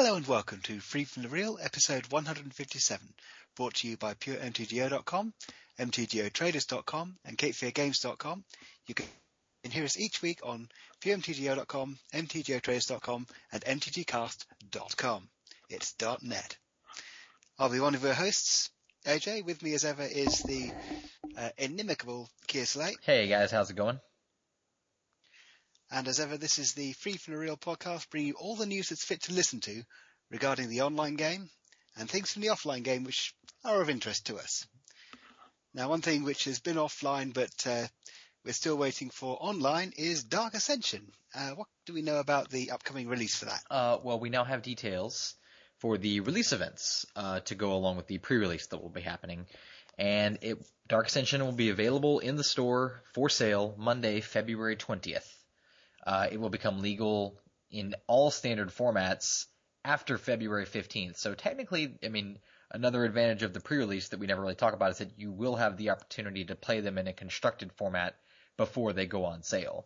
Hello and welcome to Freed from the Real, episode 157, brought to you by PureMTGO.com, MTGOTraders.com, and CapeFearGames.com. You can hear us each week on PureMTGO.com, MTGOTraders.com, and MTGCast.com. It's .net. I'll be one of your hosts, AJ. With me as ever is the uh, inimicable Keir Slate. Hey guys, how's it going? And as ever, this is the Freed from the Real podcast, bringing you all the news that's fit to listen to regarding the online game and things from the offline game which are of interest to us. Now, one thing which has been offline but uh, we're still waiting for online is Dark Ascension. Uh, what do we know about the upcoming release for that? Uh, well, we now have details for the release events uh, to go along with the pre-release that will be happening. And it, Dark Ascension will be available in the store for sale Monday, February 20th. Uh, it will become legal in all standard formats after February 15th. So technically, I mean, another advantage of the pre-release that we never really talk about is that you will have the opportunity to play them in a constructed format before they go on sale.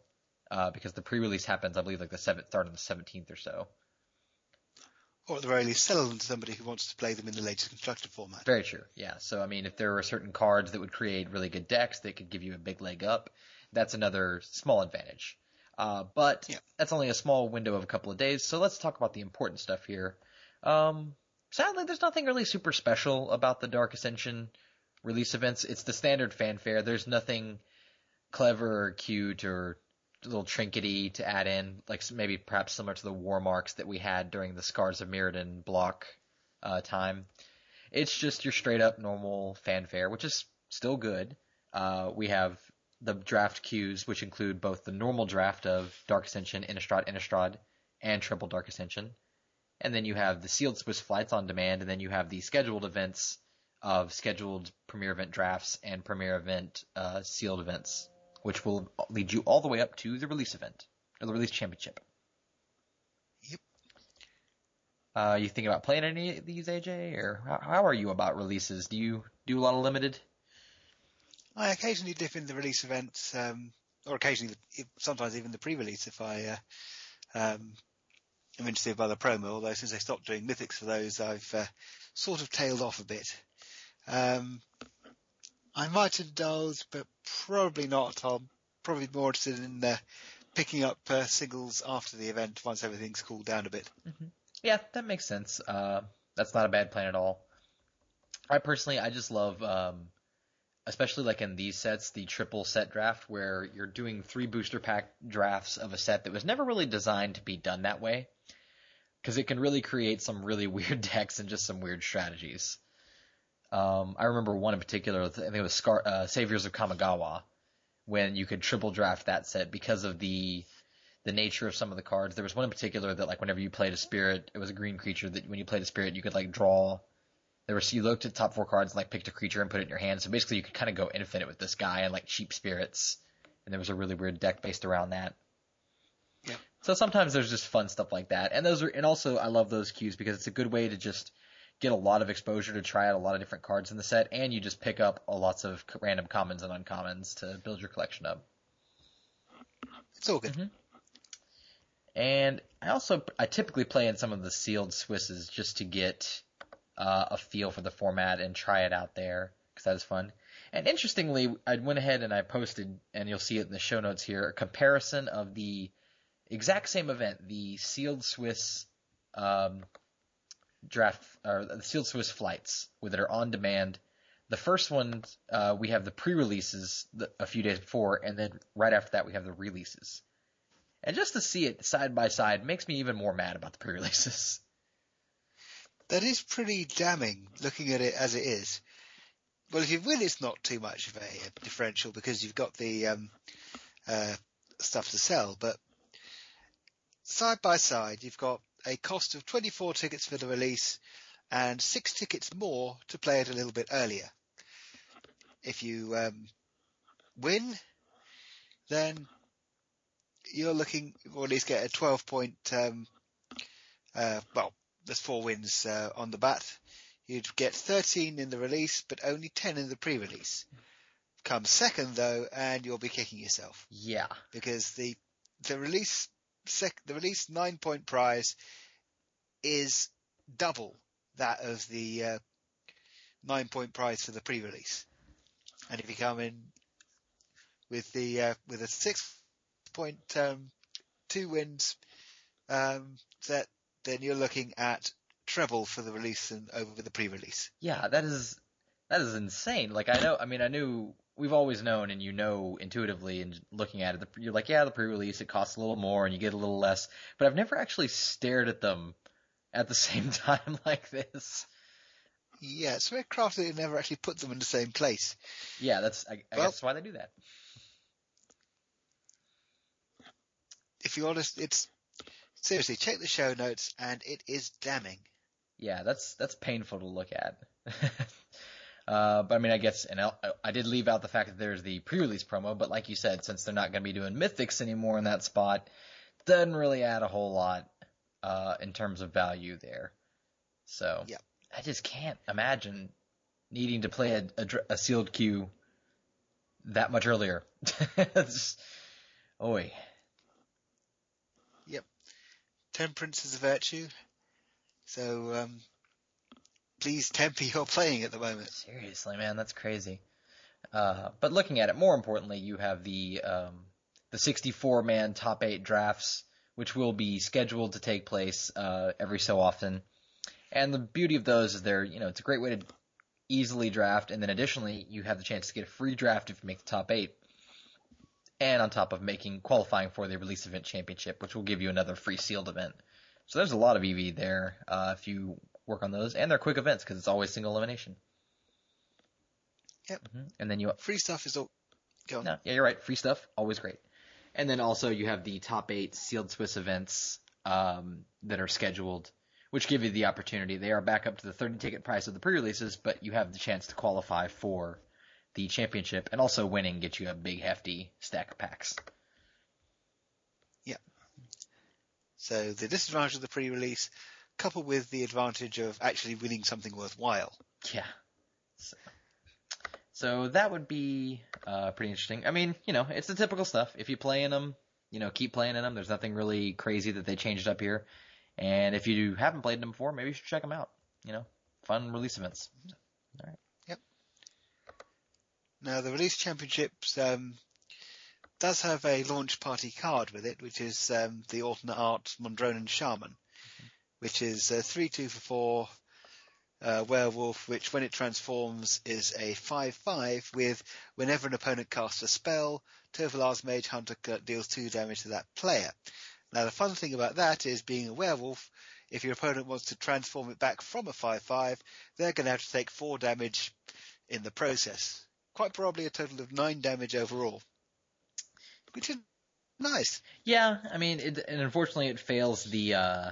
Uh, because the pre-release happens, I believe, like the seventh, start on the 17th or so. Or at the very least, sell them to somebody who wants to play them in the latest constructed format. Very true. Yeah. So I mean, if there were certain cards that would create really good decks that could give you a big leg up, that's another small advantage. Uh, but yeah. that's only a small window of a couple of days. So let's talk about the important stuff here. Um, sadly, there's nothing really super special about the Dark Ascension release events. It's the standard fanfare. There's nothing clever or cute or a little trinkety to add in, like maybe perhaps similar to the war marks that we had during the Scars of Mirrodin block uh, time. It's just your straight up normal fanfare, which is still good. Uh, we have the draft queues, which include both the normal draft of Dark Ascension, Innistrad, Innistrad, and Triple Dark Ascension. And then you have the sealed Swiss flights on demand, and then you have the scheduled events of scheduled premier event drafts and premier event uh, sealed events, which will lead you all the way up to the release event or the release championship. Yep. Uh, you think about playing any of these, AJ, or how, how are you about releases? Do you do a lot of limited? I occasionally dip in the release events, um, or occasionally, sometimes even the pre-release if I uh, um, am interested by the promo. Although since I stopped doing mythics for those, I've uh, sort of tailed off a bit. Um, I might indulge, but probably not. I'm probably more interested in uh, picking up uh, singles after the event once everything's cooled down a bit. Mm-hmm. Yeah, that makes sense. Uh, that's not a bad plan at all. I personally, I just love um, especially like in these sets, the triple set draft where you're doing three booster pack drafts of a set that was never really designed to be done that way. Cause it can really create some really weird decks and just some weird strategies. Um, I remember one in particular, I think it was Scar- uh, Saviors of Kamigawa, when you could triple draft that set because of the, the nature of some of the cards. There was one in particular that like whenever you played a spirit, it was a green creature that when you played a spirit, you could like draw there was you looked at the top four cards and like picked a creature and put it in your hand. So basically, you could kind of go infinite with this guy and like cheap spirits. And there was a really weird deck based around that. Yeah. So sometimes there's just fun stuff like that, and those are, and also I love those queues because it's a good way to just get a lot of exposure to try out a lot of different cards in the set, and you just pick up a lots of random commons and uncommons to build your collection up. It's all good. Mm-hmm. And I also I typically play in some of the sealed Swisses just to get uh, a feel for the format and try it out there because that is fun. And interestingly, I went ahead and I posted, and you'll see it in the show notes here, a comparison of the exact same event, the sealed Swiss um, draft or the sealed Swiss flights that are on demand. The first one uh, we have the pre-releases a few days before, and then right after that we have the releases. And just to see it side by side makes me even more mad about the pre-releases. that is pretty damning looking at it as it is. Well, if you win, it's not too much of a, differential because you've got the um, uh, stuff to sell. But side by side, you've got a cost of 24 tickets for the release and six tickets more to play it a little bit earlier. If you um, win, then you're looking, or at least get a 12 point, um, uh, well, there's four wins uh, on the bat. You'd get 13 in the release, but only 10 in the pre-release. Come second though, and you'll be kicking yourself. Yeah. Because the the release sec, the release nine point prize is double that of the uh, nine point prize for the pre-release. And if you come in with the uh, with a six point um, two wins um, set, then you're looking at treble for the release and over the pre-release. Yeah, that is that is insane. Like I know, I mean, I knew we've always known, and you know intuitively, and looking at it, you're like, yeah, the pre-release it costs a little more, and you get a little less. But I've never actually stared at them at the same time like this. Yeah, it's very crafty. They never actually put them in the same place. Yeah, that's I, I well, guess that's why they do that. If you're honest, it's seriously check the show notes, and it is damning. Yeah, that's that's painful to look at. uh, but I mean, I guess, and I, I did leave out the fact that there's the pre-release promo. But like you said, since they're not going to be doing mythics anymore in that spot, doesn't really add a whole lot uh, in terms of value there. So yeah. I just can't imagine needing to play a, a, a sealed queue that much earlier. oi. Temperance is a virtue. So, um, please temper your playing at the moment. Seriously, man, that's crazy. Uh, but looking at it, more importantly, you have the, um, the 64 man top eight drafts which will be scheduled to take place uh, every so often. And the beauty of those is they're, you know, it's a great way to easily draft, and then additionally, you have the chance to get a free draft if you make the top eight. And on top of making qualifying for the release event championship, which will give you another free sealed event. So there's a lot of EV there uh, if you work on those, and they're quick events because it's always single elimination. Yep. Mm-hmm. And then you free stuff is all. Go. No, yeah, you're right. Free stuff always great. And then also you have the top eight sealed Swiss events um, that are scheduled, which give you the opportunity. They are back up to the 30 ticket price of the pre-releases, but you have the chance to qualify for the championship, and also winning gets you a big hefty stack of packs. Yeah. So the disadvantage of the pre-release, coupled with the advantage of actually winning something worthwhile. Yeah. So, so that would be uh, pretty interesting. I mean, you know, it's the typical stuff. If you play in them, you know, keep playing in them. There's nothing really crazy that they changed up here. And if you haven't played them before, maybe you should check them out. You know, fun release events. All right. Now the release championships um, does have a launch party card with it, which is um, the alternate art Mondronen Shaman, mm-hmm. which is uh, three two for four uh, werewolf, which when it transforms is a 5-5 with whenever an opponent casts a spell, Tovolar's Mage Hunter deals 2 damage to that player. Now the fun thing about that is being a werewolf, if your opponent wants to transform it back from a 5-5, they're going to have to take 4 damage in the process. Quite probably a total of 9 damage overall. Which is nice. Yeah, I mean, it, and unfortunately it fails the, uh,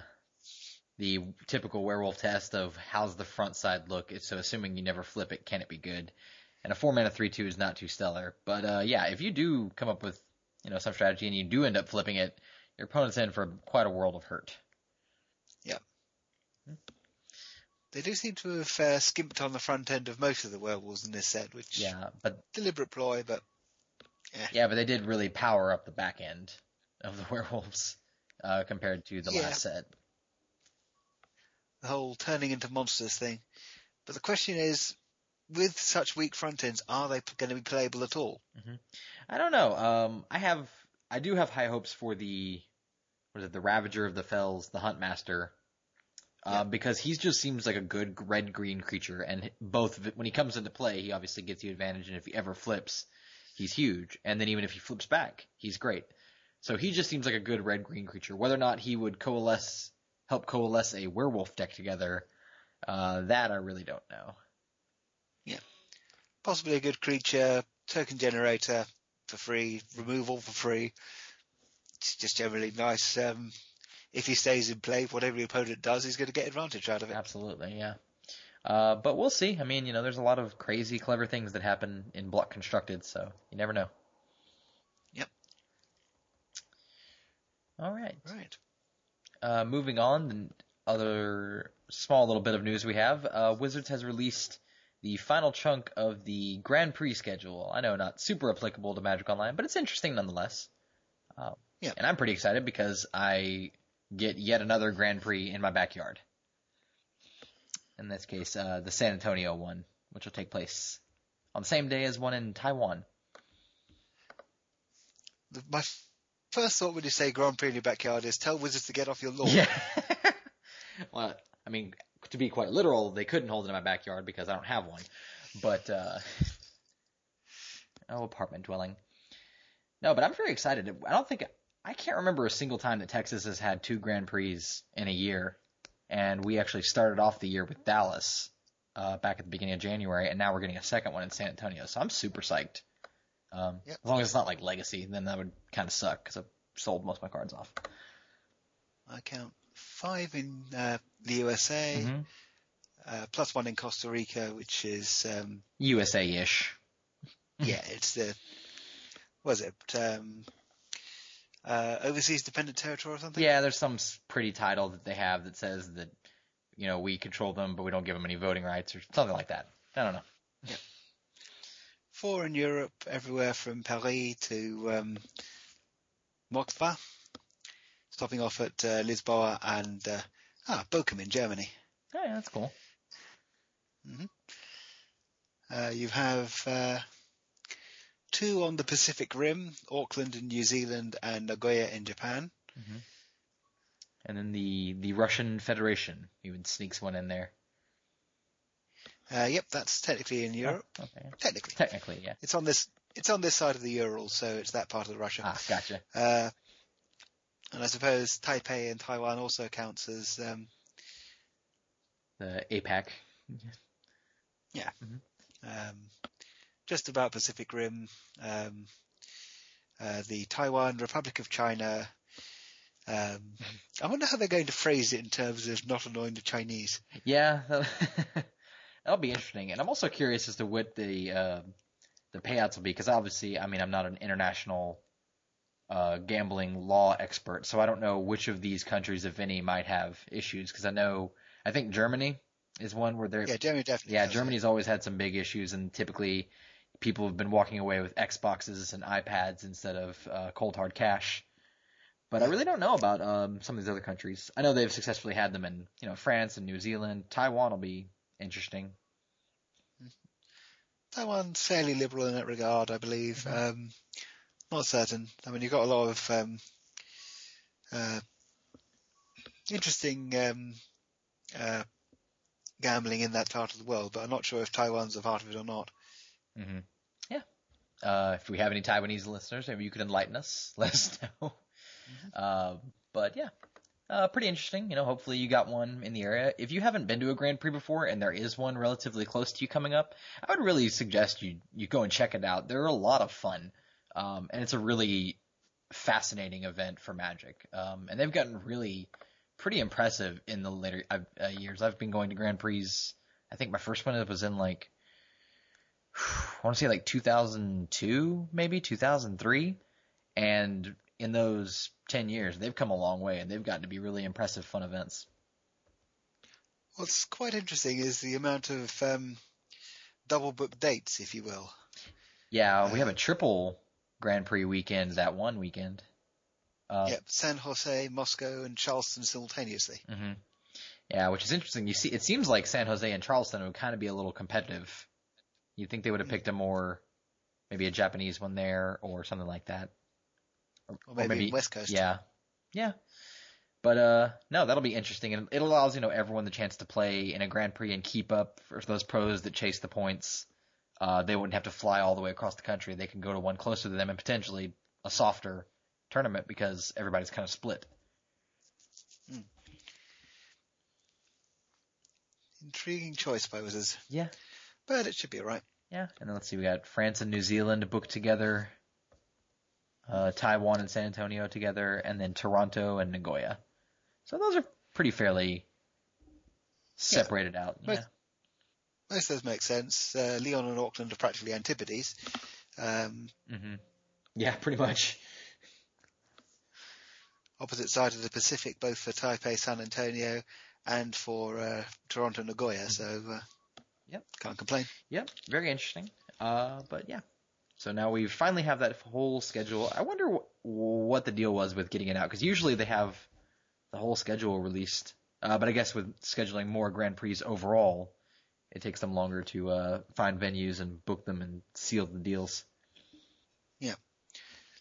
the typical werewolf test of how's the front side look. So assuming you never flip it, can it be good? And a four mana three two is not too stellar. But uh, yeah, if you do come up with you know some strategy and you do end up flipping it, your opponent's in for quite a world of hurt. Yeah. They do seem to have uh, skimped on the front end of most of the werewolves in this set, which yeah, but deliberate ploy, but yeah, yeah but they did really power up the back end of the werewolves uh, compared to the yeah. last set the whole turning into monsters thing. But the question is, with such weak front ends, are they going to be playable at all? Mm-hmm. I don't know. Um, I have, I do have high hopes for the, what is it, the Ravager of the Fells, the Huntmaster, yeah. because he just seems like a good red green creature, and both when he comes into play, he obviously gets you advantage, and if he ever flips, he's huge, and then even if he flips back, he's great. So he just seems like a good red green creature. Whether or not he would coalesce help coalesce a werewolf deck together, uh, that I really don't know. Yeah. Possibly a good creature, token generator for free, removal for free. It's just generally nice. Um, if he stays in play, whatever the opponent does, he's going to get advantage out of it. Absolutely, yeah. Uh, but we'll see. I mean, you know, there's a lot of crazy, clever things that happen in block constructed, so you never know. Yep. All right. Right. Uh, moving on, the other small little bit of news we have, uh, Wizards has released the final chunk of the Grand Prix schedule. I know not super applicable to Magic Online, but it's interesting nonetheless. Uh, yeah. And I'm pretty excited because I get yet another Grand Prix in my backyard. in this case, uh, the San Antonio one, which will take place on the same day as one in Taiwan. My first thought when you say Grand Prix in your backyard is tell wizards to get off your lawn. Yeah. well, I mean, to be quite literal, they couldn't hold it in my backyard because I don't have one. But, uh, oh, apartment dwelling. No, but I'm very excited. I don't think, I can't remember a single time that Texas has had two Grand Prix in a year. And we actually started off the year with Dallas, uh, back at the beginning of January, and now we're getting a second one in San Antonio. So I'm super psyched. Um, yep. as long as it's not like Legacy, then that would kind of suck because I've sold most of my cards off. I count five in uh, the USA, mm-hmm. uh, plus one in Costa Rica, which is um, USA-ish. yeah, it's the was it um, uh, overseas dependent territory or something? Yeah, there's some pretty title that they have that says that you know we control them, but we don't give them any voting rights or something like that. I don't know. Yeah. Four in Europe, everywhere from Paris to um, Moskva, stopping off at uh, Lisboa and uh, ah, Bochum in Germany. Oh, yeah, that's cool. Mm-hmm. Uh, you have uh, two on the Pacific Rim, Auckland in New Zealand and Nagoya in Japan. Mm-hmm. And then the, the Russian Federation even sneaks one in there. Uh, yep, that's technically in Europe. Oh, okay. Technically. Technically, yeah. It's on this, it's on this side of the Urals, so it's that part of Russia. Ah, gotcha. Uh, and I suppose Taipei and Taiwan also counts as, um, the APAC. Yeah. Mm-hmm. Um, just about Pacific Rim, um, uh, the Taiwan, Republic of China. Um, I wonder how they're going to phrase it in terms of not annoying the Chinese. Yeah, that'll be interesting. And I'm also curious as to what the uh, the payouts will be because obviously, I mean, I'm not an international uh, gambling law expert, so I don't know which of these countries, if any, might have issues. Because I know, I think Germany is one where they're yeah, Germany definitely. Yeah, Germany's it. always had some big issues, and typically people have been walking away with Xboxes and iPads instead of uh, cold hard cash. But I really don't know about um, some of these other countries. I know they've successfully had them in you know France and New Zealand. Taiwan will be interesting. Taiwan's fairly liberal in that regard, I believe. Mm-hmm. Um, not certain. I mean, you've got a lot of um, uh, interesting um, uh, gambling in that part of the world, but I'm not sure if Taiwan's a part of it or not. Mm-hmm. Yeah. Uh, if we have any Taiwanese listeners, maybe you could enlighten us. Let us know. Mm-hmm. Uh, but yeah, uh, pretty interesting. You know, hopefully you got one in the area. If you haven't been to a Grand Prix before and there is one relatively close to you coming up, I would really suggest you you go and check it out. They're a lot of fun, um, and it's a really fascinating event for Magic. Um, and they've gotten really pretty impressive in the later uh, years. I've been going to Grand Prix. I think my first one was in like I want to say like 2002, maybe 2003. And in those 10 years, they've come a long way and they've gotten to be really impressive fun events. What's quite interesting is the amount of um, double book dates, if you will. Yeah, we have a triple Grand Prix weekend that one weekend. Uh, yep, San Jose, Moscow, and Charleston simultaneously. Mm-hmm. Yeah, which is interesting. You see, it seems like San Jose and Charleston would kind of be a little competitive You'd think they would have picked a more, maybe a Japanese one there or something like that. Or, or maybe, or maybe West Coast. Yeah. Yeah. But uh no, that'll be interesting, and it allows you know everyone the chance to play in a Grand Prix and keep up for those pros that chase the points. Uh, they wouldn't have to fly all the way across the country. They can go to one closer to them and potentially a softer tournament because everybody's kind of split. Hmm. Intriguing choice by Wizards. Yeah but it should be alright. Yeah, and then let's see, we got France and New Zealand booked together, uh, Taiwan and San Antonio together, and then Toronto and Nagoya. So those are pretty fairly separated yeah. out. Yeah. Most, most, of those make sense. Uh, Lyon and Auckland are practically antipodes. Um, mm-hmm. Yeah, pretty much. Opposite side of the Pacific, both for Taipei, San Antonio, and for uh, Toronto, Nagoya. Mm-hmm. So uh, Yep. Can't complain. Yep. Very interesting. Uh, but yeah. So now we finally have that whole schedule. I wonder what the deal was with getting it out because usually they have the whole schedule released Uh, but I guess with scheduling more Grand Prix overall, it takes them longer to uh, find venues and book them and seal the deals. Yeah.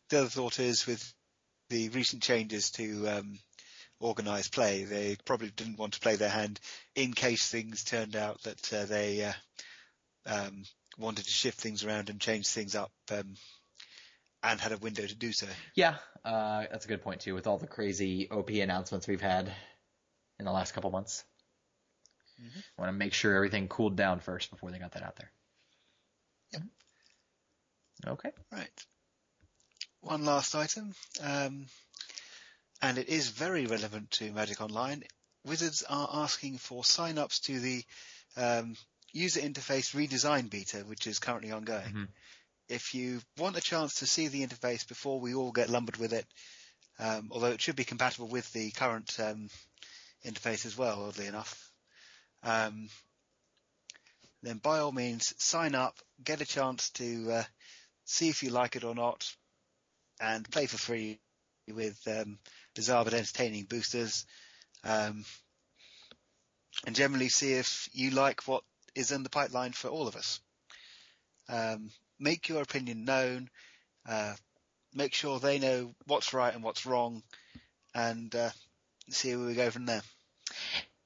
The other thought is with the recent changes to um, organised play, they probably didn't want to play their hand in case things turned out that uh, they uh, um, wanted to shift things around and change things up um, and had a window to do so. Yeah, uh, that's a good point too. With all the crazy OP announcements we've had in the last couple months, mm-hmm. want to make sure everything cooled down first before they got that out there. Yep. Okay. Right. One last item, um, and it is very relevant to Magic Online. Wizards are asking for sign-ups to the um, user interface redesign beta, which is currently ongoing. Mm-hmm if you want a chance to see the interface before we all get lumbered with it, um, although it should be compatible with the current um, interface as well, oddly enough, um, then by all means sign up, get a chance to uh, see if you like it or not, and play for free with um, bizarre but entertaining boosters, um, and generally see if you like what is in the pipeline for all of us. Um, make your opinion known, uh, make sure they know what's right and what's wrong, and uh, see where we go from there.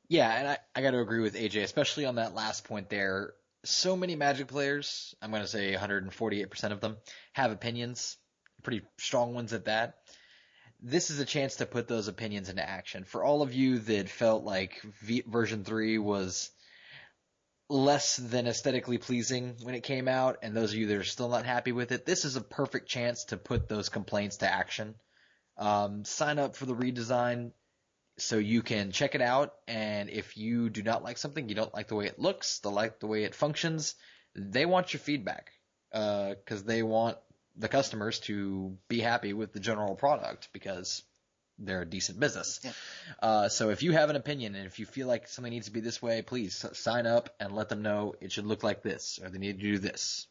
Yeah, and I, I got to agree with AJ, especially on that last point there. So many Magic players, I'm going to say 148% of them, have opinions, pretty strong ones at that. This is a chance to put those opinions into action. For all of you that felt like v- version 3 was less than aesthetically pleasing when it came out, and those of you that are still not happy with it, this is a perfect chance to put those complaints to action. Um, sign up for the redesign so you can check it out, and if you do not like something, you don't like the way it looks, the like the way it functions, they want your feedback because uh, they want the customers to be happy with the general product because they're a decent business. Yeah. Uh, so if you have an opinion and if you feel like something needs to be this way, please sign up and let them know it should look like this or they need to do this.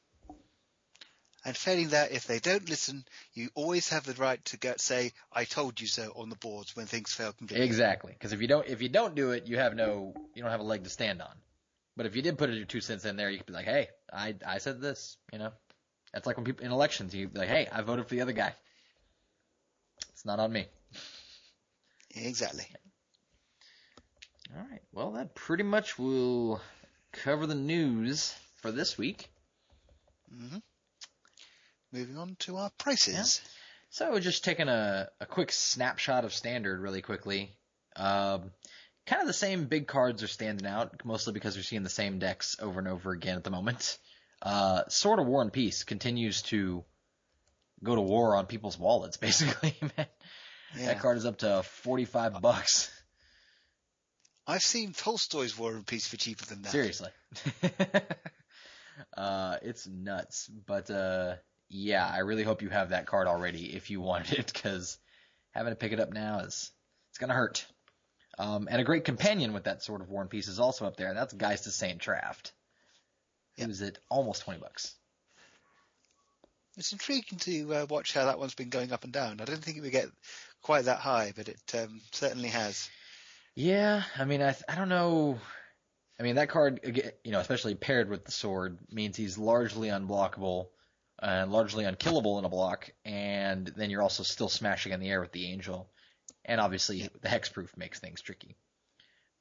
And failing that, if they don't listen, you always have the right to say, "I told you so" on the boards when things fail completely. Exactly, because if you don't, if you don't do it, you have no, you don't have a leg to stand on. But if you did put your two cents in there, you could be like, "Hey, I I said this," you know. That's like when people in elections, you be like, "Hey, I voted for the other guy." It's not on me. Exactly. All right. Well, that pretty much will cover the news for this week. Mm-hmm. Moving on to our prices. Yeah. So just taking a, a quick snapshot of standard really quickly. Um, kind of the same big cards are standing out, mostly because we're seeing the same decks over and over again at the moment. Uh, Sword of War and Peace continues to go to war on people's wallets, basically, man. Yeah. That card is up to 45 bucks. I've seen Tolstoy's War and Peace for cheaper than that. Seriously. uh, it's nuts. But, uh, yeah, I really hope you have that card already if you wanted it, because having to pick it up now is, it's gonna hurt. Um, and a great companion with that sort of War and Peace is also up there, and that's Geist of St. Traft. Yep. Who's at almost 20 bucks. It's intriguing to uh, watch how that one's been going up and down. I don't think it would get quite that high, but it um, certainly has. Yeah, I mean, I I don't know. I mean, that card, you know, especially paired with the sword, means he's largely unblockable and largely unkillable in a block, and then you're also still smashing in the air with the angel, and obviously the hexproof makes things tricky.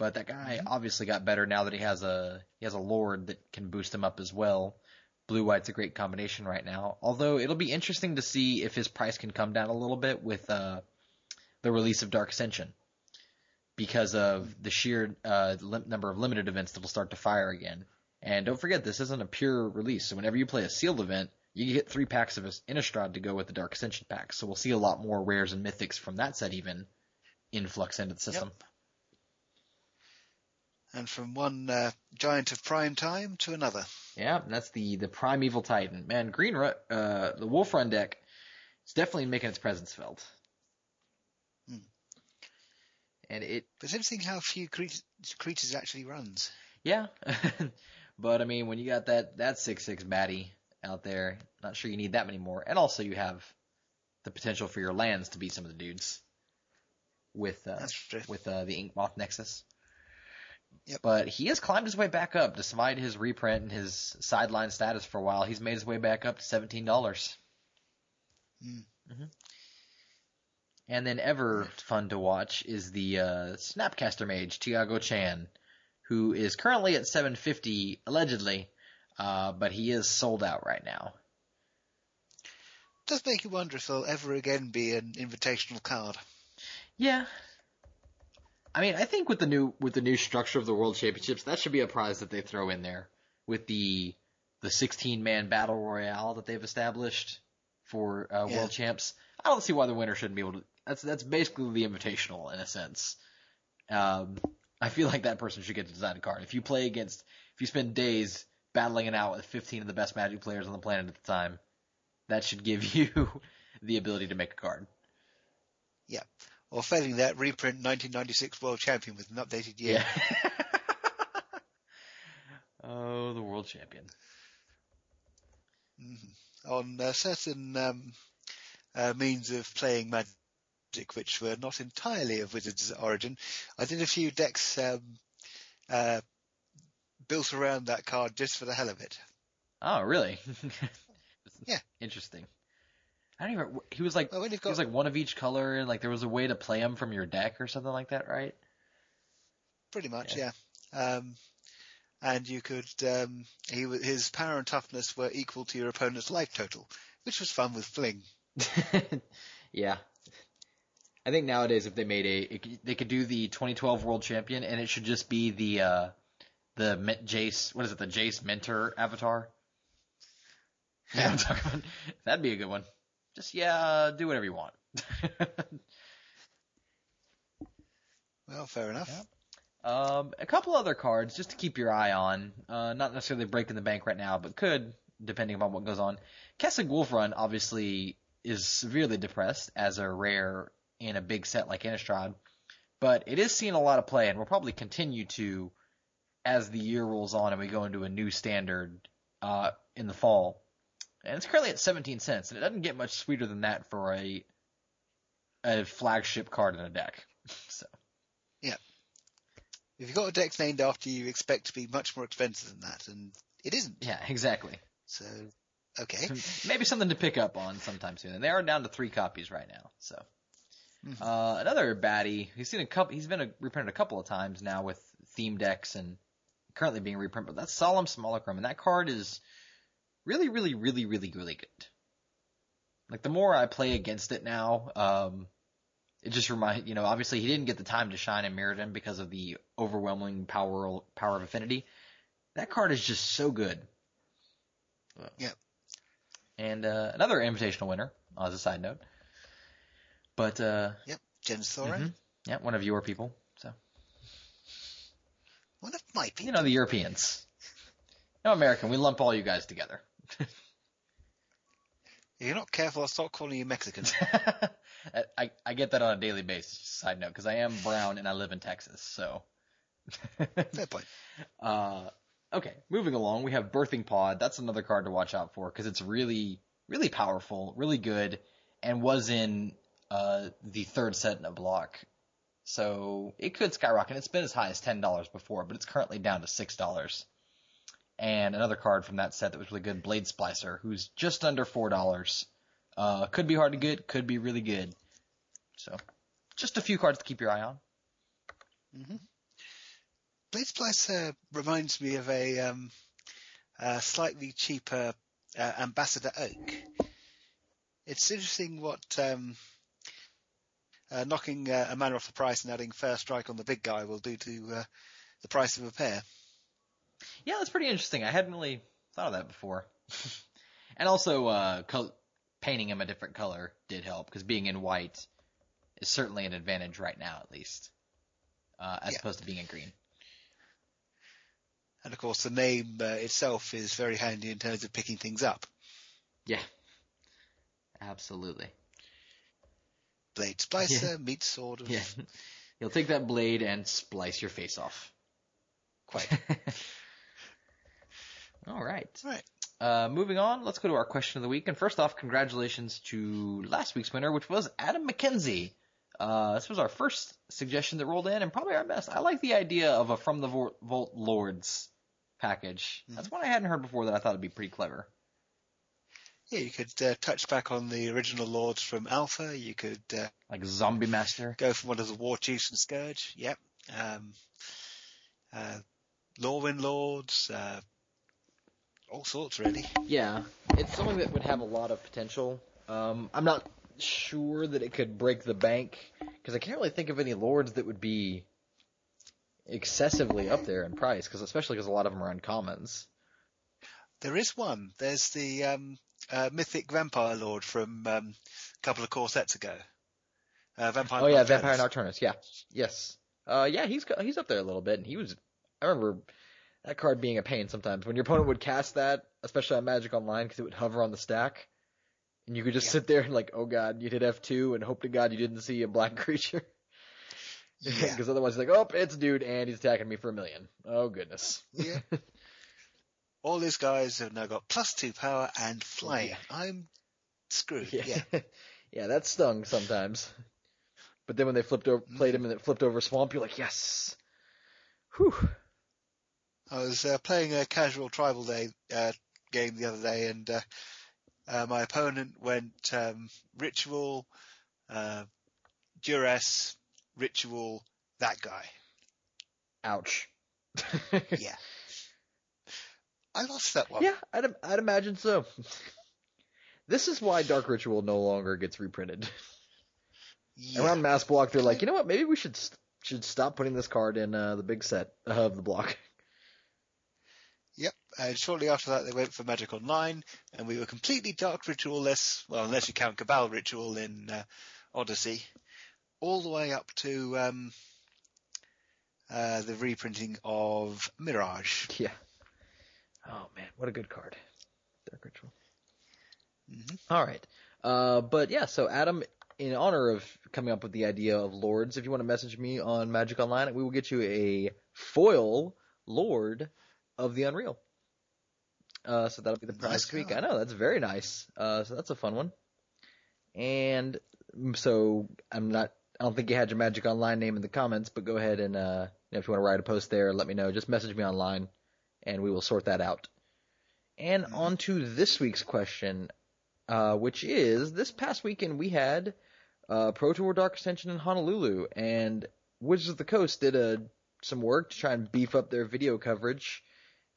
But that guy mm-hmm. obviously got better now that he has a he has a lord that can boost him up as well. Blue white's a great combination right now. Although it'll be interesting to see if his price can come down a little bit with uh, the release of Dark Ascension because of the sheer uh, lim- number of limited events that will start to fire again. And don't forget, this isn't a pure release. So whenever you play a sealed event, you get three packs of Innistrad to go with the Dark Ascension pack. So we'll see a lot more rares and mythics from that set even influx into the system. Yep. And from one uh, giant of prime time to another. Yeah, that's the the primeval titan. Man, green uh, the Wolf Run deck is definitely making its presence felt and it. But it's interesting how few creatures, creatures actually runs. Yeah, but I mean, when you got that that six six baddie out there, not sure you need that many more. And also, you have the potential for your lands to be some of the dudes with uh, with uh, the Inkmoth Nexus. Yep. But he has climbed his way back up, despite his reprint and his sideline status for a while. He's made his way back up to seventeen dollars. Mm. Mm-hmm. And then ever fun to watch is the uh, Snapcaster Mage Tiago Chan, who is currently at seven fifty allegedly, uh, but he is sold out right now. does make you wonder if there'll ever again be an invitational card. Yeah. I mean, I think with the new with the new structure of the World Championships, that should be a prize that they throw in there with the the 16 man battle royale that they've established for uh, Yeah. World Champs. I don't see why the winner shouldn't be able to. That's that's basically the invitational in a sense. Um, I feel like that person should get to design a card. If you play against, if you spend days battling it out with 15 of the best Magic players on the planet at the time, that should give you the ability to make a card. Yeah. Or failing that, reprint 1996 World Champion with an updated year. Yeah. oh, the world champion. Mhm. On uh, certain um, uh, means of playing Magic, which were not entirely of Wizards' origin, I did a few decks um, uh, built around that card just for the hell of it. Oh, really? Yeah. Interesting. I don't even. He was like Well, when you've he was like one of each color, and like there was a way to play him from your deck or something like that, right? pretty much, yeah. Um, and you could, um, he his power and toughness were equal to your opponent's life total, which was fun with Fling. yeah. I think nowadays if they made a, it, they could do the 2012 World Champion, and it should just be the uh the Jace. What is it? The Jace Mentor avatar. Yeah, I'm talking about. That'd be a good one. Just yeah, do whatever you want. Well, fair enough. Yeah. Um, a couple other cards just to keep your eye on. Uh, not necessarily breaking the bank right now, but could depending upon what goes on. Kessig Wolfrun obviously is severely depressed as a rare in a big set like Innistrad, but it is seeing a lot of play and will probably continue to as the year rolls on and we go into a new standard uh, in the fall. And it's currently at 17 cents, and it doesn't get much sweeter than that for a a flagship card in a deck. So. Yeah, if you've got a deck named after you, you expect to be much more expensive than that, and it isn't. Yeah, exactly. So, okay. Maybe something to pick up on sometime soon. And they are down to three copies right now. So Mhm. uh, another baddie. He's seen a couple. He's been a, reprinted a couple of times now with theme decks and currently being reprinted. But that's Solemn Simulacrum, and that card is really, really, really, really, really good. Like the more I play against it now, um, it just remind you know obviously he didn't get the time to shine in Mirrodin because of the overwhelming power power of affinity. That card is just so good. Yep. And uh, another invitational winner, as a side note. But uh, Yep. Jens Thoren. mhm. yeah, one of your people. So One of my people. you know the Europeans. No American. We lump all you guys together. If you're not careful, I'll start calling you Mexican. I I get that on a daily basis. Side note, because I am brown and I live in Texas, so. Fair point. Uh, okay, moving along, we have Birthing Pod. That's another card to watch out for because it's really, really powerful, really good, and was in uh, the third set in a block. So it could skyrocket. It's been as high as ten dollars before, but it's currently down to six dollars. And another card from that set that was really good, Blade Splicer, who's just under four dollars. Uh, could be hard to get, could be really good. So, just a few cards to keep your eye on. Blade Splicer reminds me of a, um, a slightly cheaper uh, Ambassador Oak. It's interesting what um, uh, knocking uh, a mana off the price and adding first strike on the big guy will do to uh, the price of a pair. Yeah, that's pretty interesting. I hadn't really thought of that before. and also, uh, col- painting him a different color did help because being in white is certainly an advantage right now, at least, uh, as Yeah. opposed to being in green. And of course, the name uh, itself is very handy in terms of picking things up. Yeah, absolutely. Blade Splicer meets Sword of Yeah, you'll take that blade and splice your face off. Quite. All right. Right. Uh, moving on, let's go to our question of the week. And first off, congratulations to last week's winner, which was Adam McKenzie Uh, this was our first suggestion that rolled in, and probably our best. I like the idea of a From the Vault Lords package. Mm-hmm. That's one I hadn't heard before that I thought would be pretty clever. Yeah, you could uh, touch back on the original lords from Alpha. You could uh, like Zombie Master. Go from one of the War Chiefs and Scourge. Yep. Um, uh, Lorwyn Lords. Uh, all sorts, really. Yeah, it's something that would have a lot of potential. Um, I'm not sure that it could break the bank because I can't really think of any lords that would be excessively up there in price, because especially because a lot of them are uncommons. There is one. There's the um, uh, mythic vampire lord from um, a couple of core sets ago. Uh, vampire. Oh yeah, vampire Nocturnus. Yeah, yes. Uh, yeah, he's he's up there a little bit, and he was. I remember that card being a pain sometimes when your opponent would cast that, especially on Magic Online, because it would hover on the stack, and you could just yeah. sit there and like, oh god, you'd hit F two and hope to God you didn't see a black creature. Because yeah. otherwise, like, oh, it's a dude, and he's attacking me for a million. Oh goodness. Yeah. All these guys have now got plus two power and flying. Yeah. I'm screwed. Yeah. Yeah. yeah, that stung sometimes. But then when they flipped over, played mm-hmm. him and it flipped over swamp, you're like, yes. Whew. I was uh, playing a casual tribal day uh, game the other day, and uh, uh my opponent went um, ritual, uh, duress, ritual, that guy. Ouch. yeah. I lost that one. Yeah, I'd, I'd imagine so. this is why Dark Ritual no longer gets reprinted. Yeah. Around Masques Block, they're like, you know what? Maybe we should should stop putting this card in uh, the big set of the block. Yep, and shortly after that they went for Magic Online, and we were completely Dark Ritual-less, well, unless you count Cabal Ritual in uh, Odyssey, all the way up to um, uh, the reprinting of Mirage. Yeah. Oh man, what a good card. Dark Ritual. Mm-hmm. All right. Uh, but yeah, so Adam, in honor of coming up with the idea of lords, if you want to message me on Magic Online, we will get you a foil lord of the Unreal. Uh, so that'll be the prize nice week. I know that's very nice. Uh, so that's a fun one. And so I'm not. I don't think you had your Magic Online name in the comments, but go ahead and uh, you know, if you want to write a post there, let me know. Just message me online and we will sort that out. And mm-hmm. on to this week's question, uh, which is this past weekend we had uh, Pro Tour Dark Ascension in Honolulu, and Wizards of the Coast did a, some work to try and beef up their video coverage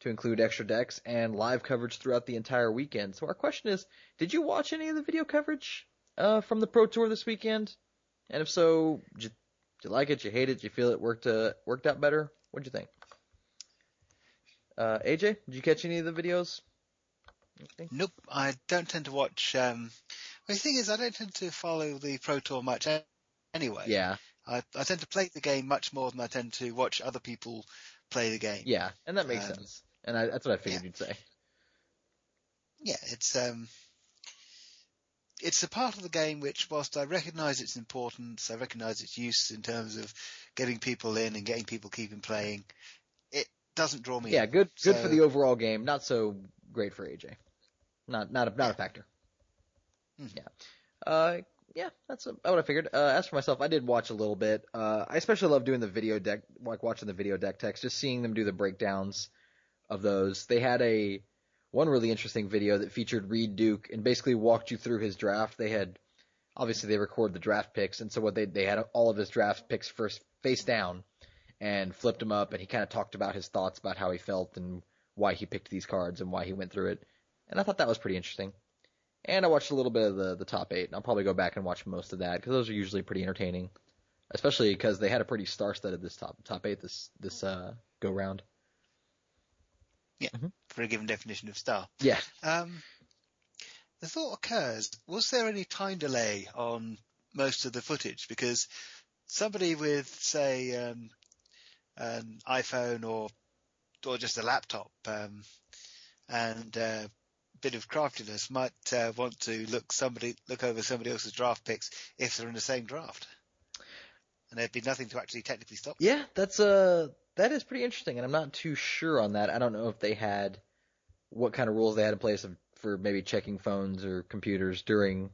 to include extra decks and live coverage throughout the entire weekend. So our question is, did you watch any of the video coverage uh, from the Pro Tour this weekend? And if so, did you, did you like it? Did you hate it? Did you feel it worked uh, worked out better? What'd you think? Uh, AJ, did you catch any of the videos? Okay. Nope, I don't tend to watch. Um, well, the thing is, I don't tend to follow the Pro Tour much anyway. Yeah. I, I tend to play the game much more than I tend to watch other people play the game. Yeah, and that makes um, sense. And I, that's what I figured yeah. you'd say. Yeah, it's um, it's a part of the game which, whilst I recognise its importance, I recognise its use in terms of getting people in and getting people keeping playing It doesn't draw me. Yeah, in. good good so, for the overall game. Not so great for AJ. Not not a, not yeah. a factor. Mm-hmm. Yeah. Uh, yeah, that's what I figured. Uh, as for myself, I did watch a little bit. Uh, I especially love doing the video deck, like watching the video deck text, just seeing them do the breakdowns of those. They had a one really interesting video that featured Reid Duke and basically walked you through his draft. They had obviously they record the draft picks, and so what they they had all of his draft picks first face down, and flipped them up, and he kind of talked about his thoughts about how he felt and why he picked these cards and why he went through it. And I thought that was pretty interesting. And I watched a little bit of the the top eight, and I'll probably go back and watch most of that because those are usually pretty entertaining, especially because they had a pretty star-studded this top top eight this this uh, go round. Yeah, mm-hmm. for a given definition of star. Yeah. Um, the thought occurs: was there any time delay on most of the footage? Because somebody with, say, um, an iPhone or or just a laptop um, and a uh, bit of craftiness might uh, want to look somebody look over somebody else's draft picks if they're in the same draft, and there'd be nothing to actually technically stop. Yeah, that's uh that is pretty interesting, and I'm not too sure on that. I don't know if they had what kind of rules they had in place of, for maybe checking phones or computers during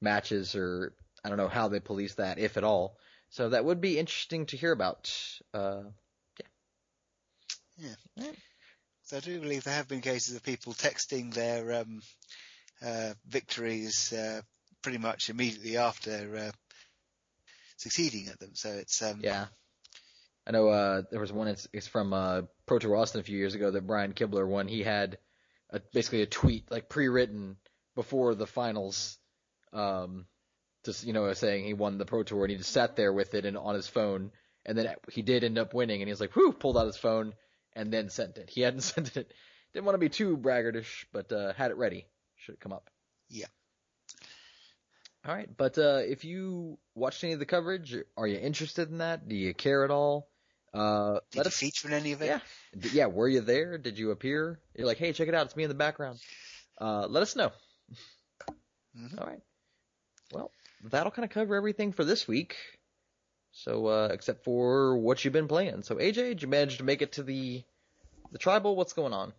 matches, or I don't know how they police that, if at all. So that would be interesting to hear about. Uh, yeah. Yeah. So I do believe there have been cases of people texting their um, uh, victories uh, pretty much immediately after uh, succeeding at them. So it's um, yeah. I know uh, there was one. It's, it's from uh, Pro Tour Austin a few years ago that Brian Kibler won. He had a, basically a tweet like pre-written before the finals, um, just you know saying he won the Pro Tour and he just sat there with it and on his phone. And then he did end up winning, and he was like, "Whew!" Pulled out his phone and then sent it. He hadn't sent it. Didn't want to be too braggartish, but uh, had it ready. Should it come up. Yeah. All right, but uh, if you watched any of the coverage, are you interested in that? Do you care at all? Uh, Did let you us, feature in any of it? Yeah, yeah. Were you there? Did you appear? You're like, hey, check it out. It's me in the background. Uh, let us know. Mm-hmm. All right. Well, that'll kind of cover everything for this week. So, uh, except for what you've been playing. So, AJ, did you manage to make it to the the tribal? What's going on?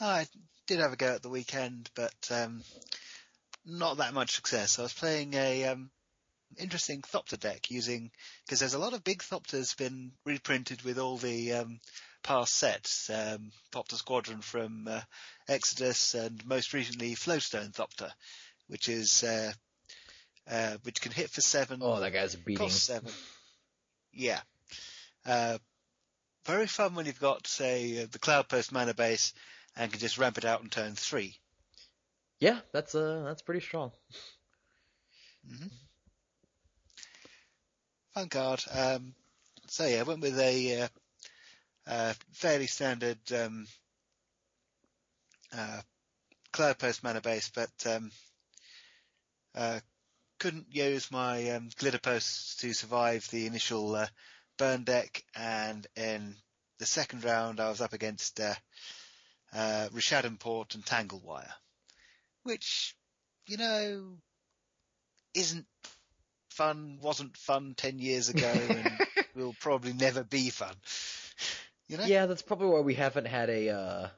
I did have a go at the weekend, but um, not that much success. I was playing a um, interesting Thopter deck using because there's a lot of big Thopters been reprinted with all the um, past sets. Um, Thopter Squadron from uh, Exodus and most recently Flowstone Thopter, which is uh, uh, which can hit for seven. Oh, that guy's beating. Cost seven. Yeah. Uh, very fun when you've got, say, uh, the Cloudpost mana base and can just ramp it out on turn three. Yeah, that's uh, that's pretty strong. Mm-hmm. Fun card. Um, so yeah, I went with a uh, uh, fairly standard um, uh, Cloudpost mana base, but um, uh, couldn't use my um, Glimmerposts to survive the initial uh, burn deck, and in the second round I was up against uh, uh, Rishadan Port and Tanglewire, which, you know, isn't fun, wasn't fun ten years ago, and will probably never be fun. You know? Yeah, that's probably why we haven't had a uh,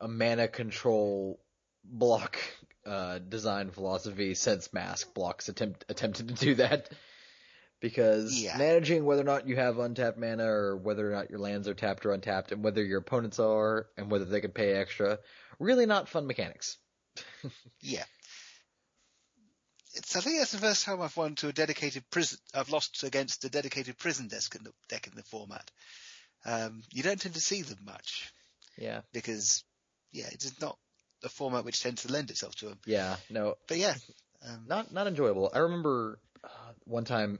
a mana control block uh, design philosophy since Masques Block's attempt, attempted to do that. Because yeah. managing whether or not you have untapped mana or whether or not your lands are tapped or untapped and whether your opponents are and whether they can pay extra, really not fun mechanics. yeah. It's, I think that's the first time I've won to a dedicated prison, I've lost against a dedicated prison deck in the, deck in the format. Um, you don't tend to see them much. Yeah. Because, yeah, it's not a format which tends to lend itself to them. Yeah, no. But yeah, um, not not enjoyable. I remember uh, one time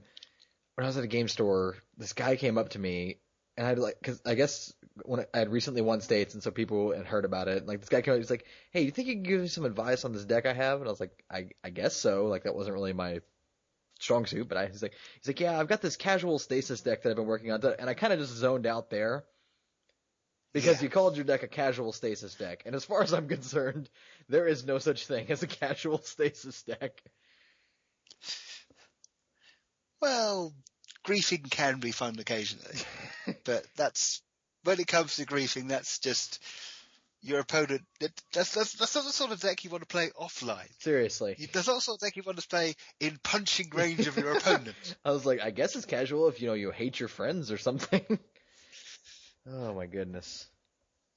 when I was at a game store, this guy came up to me and I'd like, cause I guess when I had recently won states and so people had heard about it, like this guy came up, he's like, Hey, you think you can give me some advice on this deck I have? And I was like, I, I guess so. Like that wasn't really my strong suit, but I, he's like, he's like, yeah, I've got this casual stasis deck that I've been working on. And I kind of just zoned out there because yeah. you called your deck a casual stasis deck, and as far as I'm concerned, there is no such thing as a casual stasis deck. Well, griefing can be fun occasionally, but that's when it comes to griefing, that's just your opponent. That's that's that's not the sort of deck you want to play offline. Seriously, that's not the sort of deck you want to play in punching range of your opponent. I was like, I guess it's casual if you know you hate your friends or something. Oh my goodness.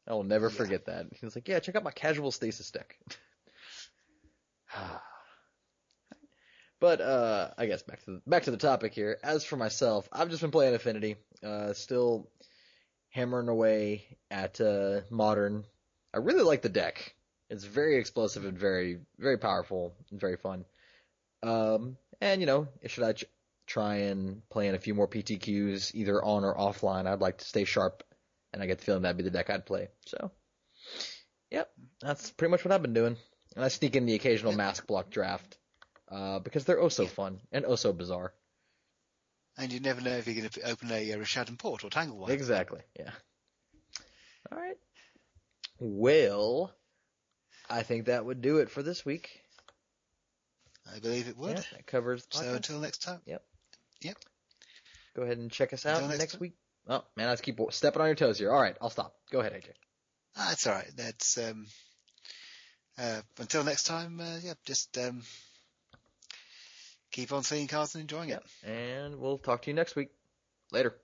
I will never yeah. forget that. He was like, yeah, check out my casual stasis deck. but, uh, I guess back to the, back to the topic here. As for myself, I've just been playing Affinity, uh, still hammering away at, uh, Modern. I really like the deck. It's very explosive and very, very powerful and very fun. Um, and you know, should I ch- try and play in a few more PTQs, either on or offline, I'd like to stay sharp and I get the feeling that'd be the deck I'd play. So, yep, that's pretty much what I've been doing. And I sneak in the occasional Masques block draft uh, because they're oh so fun and oh so bizarre. And you never know if you're going to open a, a Rishadan Port or Tanglewire. Exactly. Yeah. All right. Well, I think that would do it for this week. I believe it would. Yeah, that covers. So until next time. Yep. Yep. Go ahead and check us out next, next week. Oh man, I just keep stepping on your toes here. All right, I'll stop. Go ahead, AJ. Ah, that's all right. That's um, uh, until next time. Uh, yeah, just um, keep on seeing cars and enjoying it. And we'll talk to you next week. Later.